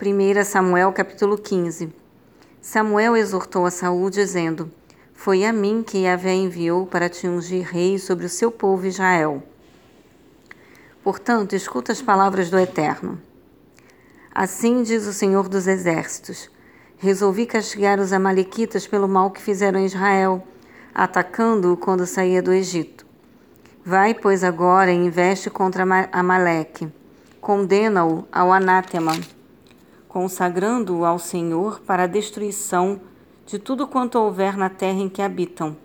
1 Samuel capítulo 15 Samuel exortou a Saul dizendo: Foi a mim que Yahvé enviou para te ungir rei sobre o seu povo Israel. Portanto, escuta as palavras do Eterno. Assim diz o Senhor dos Exércitos: Resolvi castigar os Amalequitas pelo mal que fizeram a Israel, atacando-o quando saía do Egito. Vai, pois, agora e investe contra Amaleque. Condena-o ao anátema consagrando-o ao Senhor para a destruição de tudo quanto houver na terra em que habitam.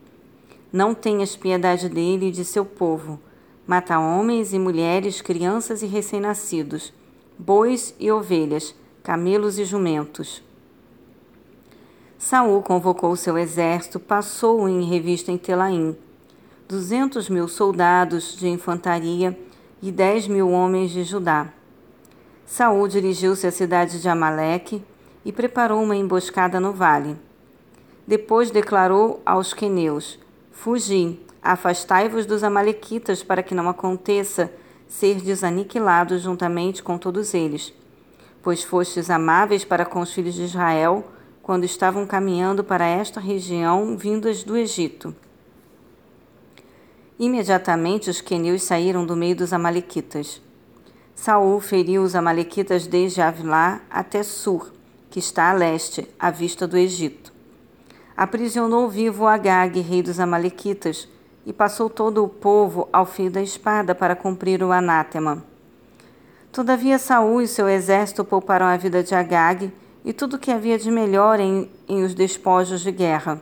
Não tenhas piedade dele e de seu povo. Mata homens e mulheres, crianças e recém-nascidos, bois e ovelhas, camelos e jumentos. Saul convocou seu exército, passou-o em revista em Telaim. Duzentos mil soldados de infantaria e dez mil homens de Judá. Saul dirigiu-se à cidade de Amaleque e preparou uma emboscada no vale. Depois declarou aos queneus: Fugi, afastai-vos dos amalequitas para que não aconteça ser desaniquilados juntamente com todos eles, pois fostes amáveis para com os filhos de Israel quando estavam caminhando para esta região vindas do Egito. Imediatamente os queneus saíram do meio dos amalequitas. Saul feriu os amalequitas desde Avilá até Sur, que está a leste, à vista do Egito. Aprisionou vivo Agag, rei dos amalequitas, e passou todo o povo ao fio da espada para cumprir o anátema. Todavia Saul e seu exército pouparam a vida de Agag e tudo o que havia de melhor em, em os despojos de guerra,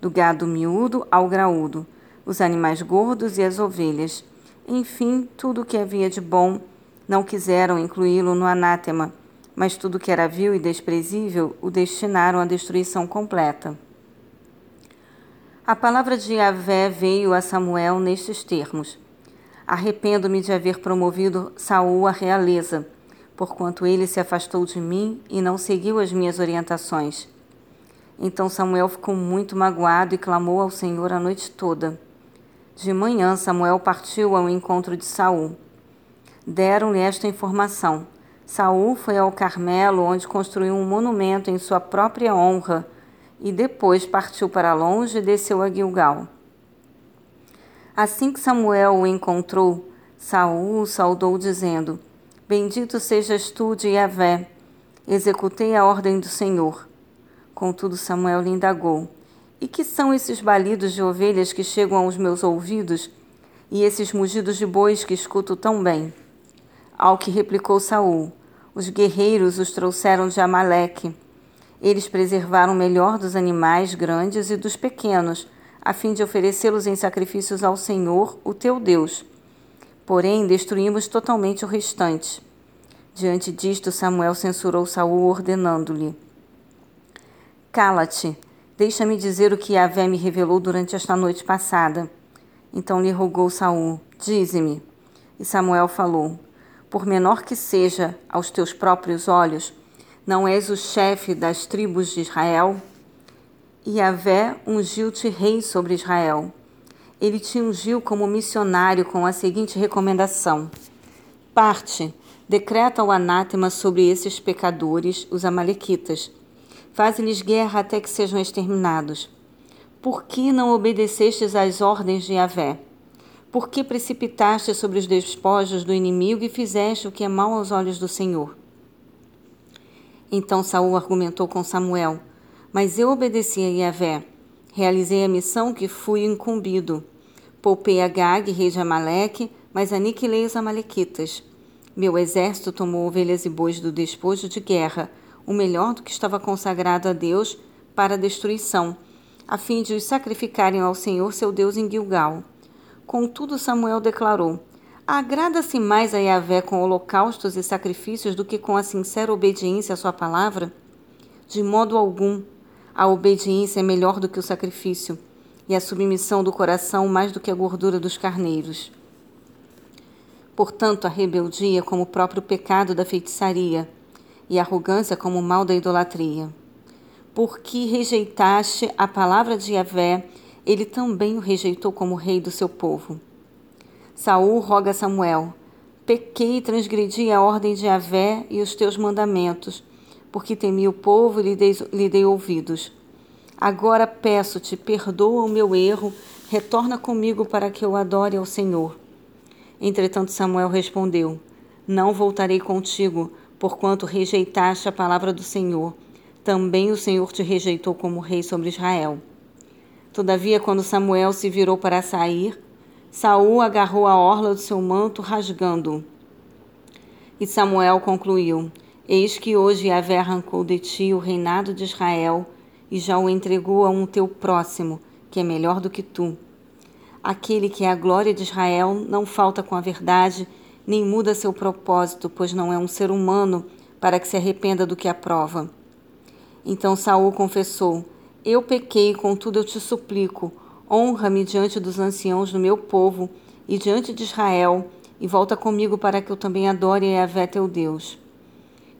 do gado miúdo ao graúdo, os animais gordos e as ovelhas, enfim, tudo o que havia de bom não quiseram incluí-lo no anátema, mas tudo que era vil e desprezível o destinaram à destruição completa. A palavra de Yahvé veio a Samuel nestes termos: Arrependo-me de haver promovido Saul à realeza, porquanto ele se afastou de mim e não seguiu as minhas orientações. Então Samuel ficou muito magoado e clamou ao Senhor a noite toda. De manhã Samuel partiu ao encontro de Saul deram-lhe esta informação. Saul foi ao Carmelo, onde construiu um monumento em sua própria honra, e depois partiu para longe e desceu a Gilgal. Assim que Samuel o encontrou, Saul o saudou dizendo: Bendito sejas tu de Yahvé. Executei a ordem do Senhor. Contudo, Samuel lhe indagou: E que são esses balidos de ovelhas que chegam aos meus ouvidos, e esses mugidos de bois que escuto tão bem? Ao que replicou Saul: Os guerreiros os trouxeram de Amaleque. Eles preservaram o melhor dos animais grandes e dos pequenos, a fim de oferecê-los em sacrifícios ao Senhor, o teu Deus. Porém, destruímos totalmente o restante. Diante disto, Samuel censurou Saul, ordenando-lhe: Cala-te, deixa-me dizer o que Yahvé me revelou durante esta noite passada. Então lhe rogou Saul: Dize-me. E Samuel falou: por menor que seja aos teus próprios olhos, não és o chefe das tribos de Israel? Yahvé ungiu-te rei sobre Israel. Ele te ungiu como missionário com a seguinte recomendação: Parte, decreta o anátema sobre esses pecadores, os Amalequitas. Faze-lhes guerra até que sejam exterminados. Por que não obedecestes às ordens de Yahvé? Por que precipitaste sobre os despojos do inimigo e fizeste o que é mal aos olhos do Senhor? Então Saul argumentou com Samuel: Mas eu obedeci a Yahvé. Realizei a missão que fui incumbido. Poupei Agag, rei de Amaleque, mas aniquilei os amalequitas. Meu exército tomou ovelhas e bois do despojo de guerra, o melhor do que estava consagrado a Deus para a destruição, a fim de os sacrificarem ao Senhor seu Deus em Gilgal. Contudo, Samuel declarou: Agrada-se mais a Yahvé com holocaustos e sacrifícios do que com a sincera obediência à sua palavra? De modo algum. A obediência é melhor do que o sacrifício, e a submissão do coração mais do que a gordura dos carneiros. Portanto, a rebeldia como o próprio pecado da feitiçaria, e a arrogância como o mal da idolatria. Porque rejeitaste a palavra de Yahvé ele também o rejeitou como rei do seu povo. Saul roga a Samuel: Pequei e transgredi a ordem de Avé e os teus mandamentos, porque temi o povo e lhe dei, lhe dei ouvidos. Agora peço-te, perdoa o meu erro, retorna comigo para que eu adore ao Senhor. Entretanto, Samuel respondeu: Não voltarei contigo, porquanto rejeitaste a palavra do Senhor. Também o Senhor te rejeitou como rei sobre Israel. Todavia, quando Samuel se virou para sair, Saul agarrou a orla do seu manto, rasgando-o. E Samuel concluiu: Eis que hoje Yahvé arrancou de ti o reinado de Israel e já o entregou a um teu próximo, que é melhor do que tu. Aquele que é a glória de Israel não falta com a verdade, nem muda seu propósito, pois não é um ser humano para que se arrependa do que aprova. Então Saul confessou: Eu pequei, contudo eu te suplico, honra-me diante dos anciãos do meu povo e diante de Israel e volta comigo para que eu também adore a Yahvé teu Deus.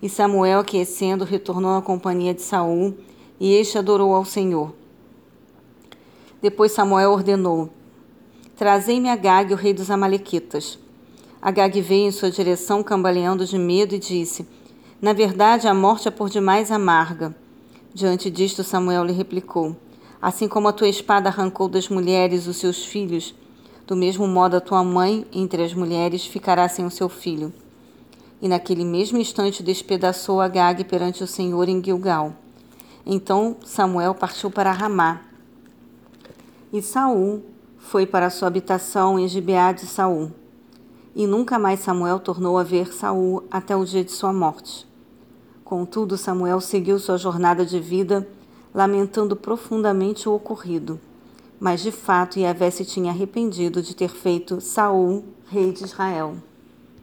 E Samuel, aquecendo, retornou à companhia de Saul, e este adorou ao Senhor. Depois Samuel ordenou: Trazei-me Agag, o rei dos Amalequitas. Agag veio em sua direção, cambaleando de medo, e disse: Na verdade, a morte é por demais amarga. Diante disto, Samuel lhe replicou: Assim como a tua espada arrancou das mulheres os seus filhos, do mesmo modo, a tua mãe, entre as mulheres, ficará sem o seu filho. E naquele mesmo instante despedaçou Agag perante o Senhor em Gilgal. Então Samuel partiu para Ramá. E Saul foi para sua habitação em Gibeá de Saul. E nunca mais Samuel tornou a ver Saul até o dia de sua morte. Contudo, Samuel seguiu sua jornada de vida, lamentando profundamente o ocorrido mas de fato Yahvé se tinha arrependido de ter feito Saul rei de Israel.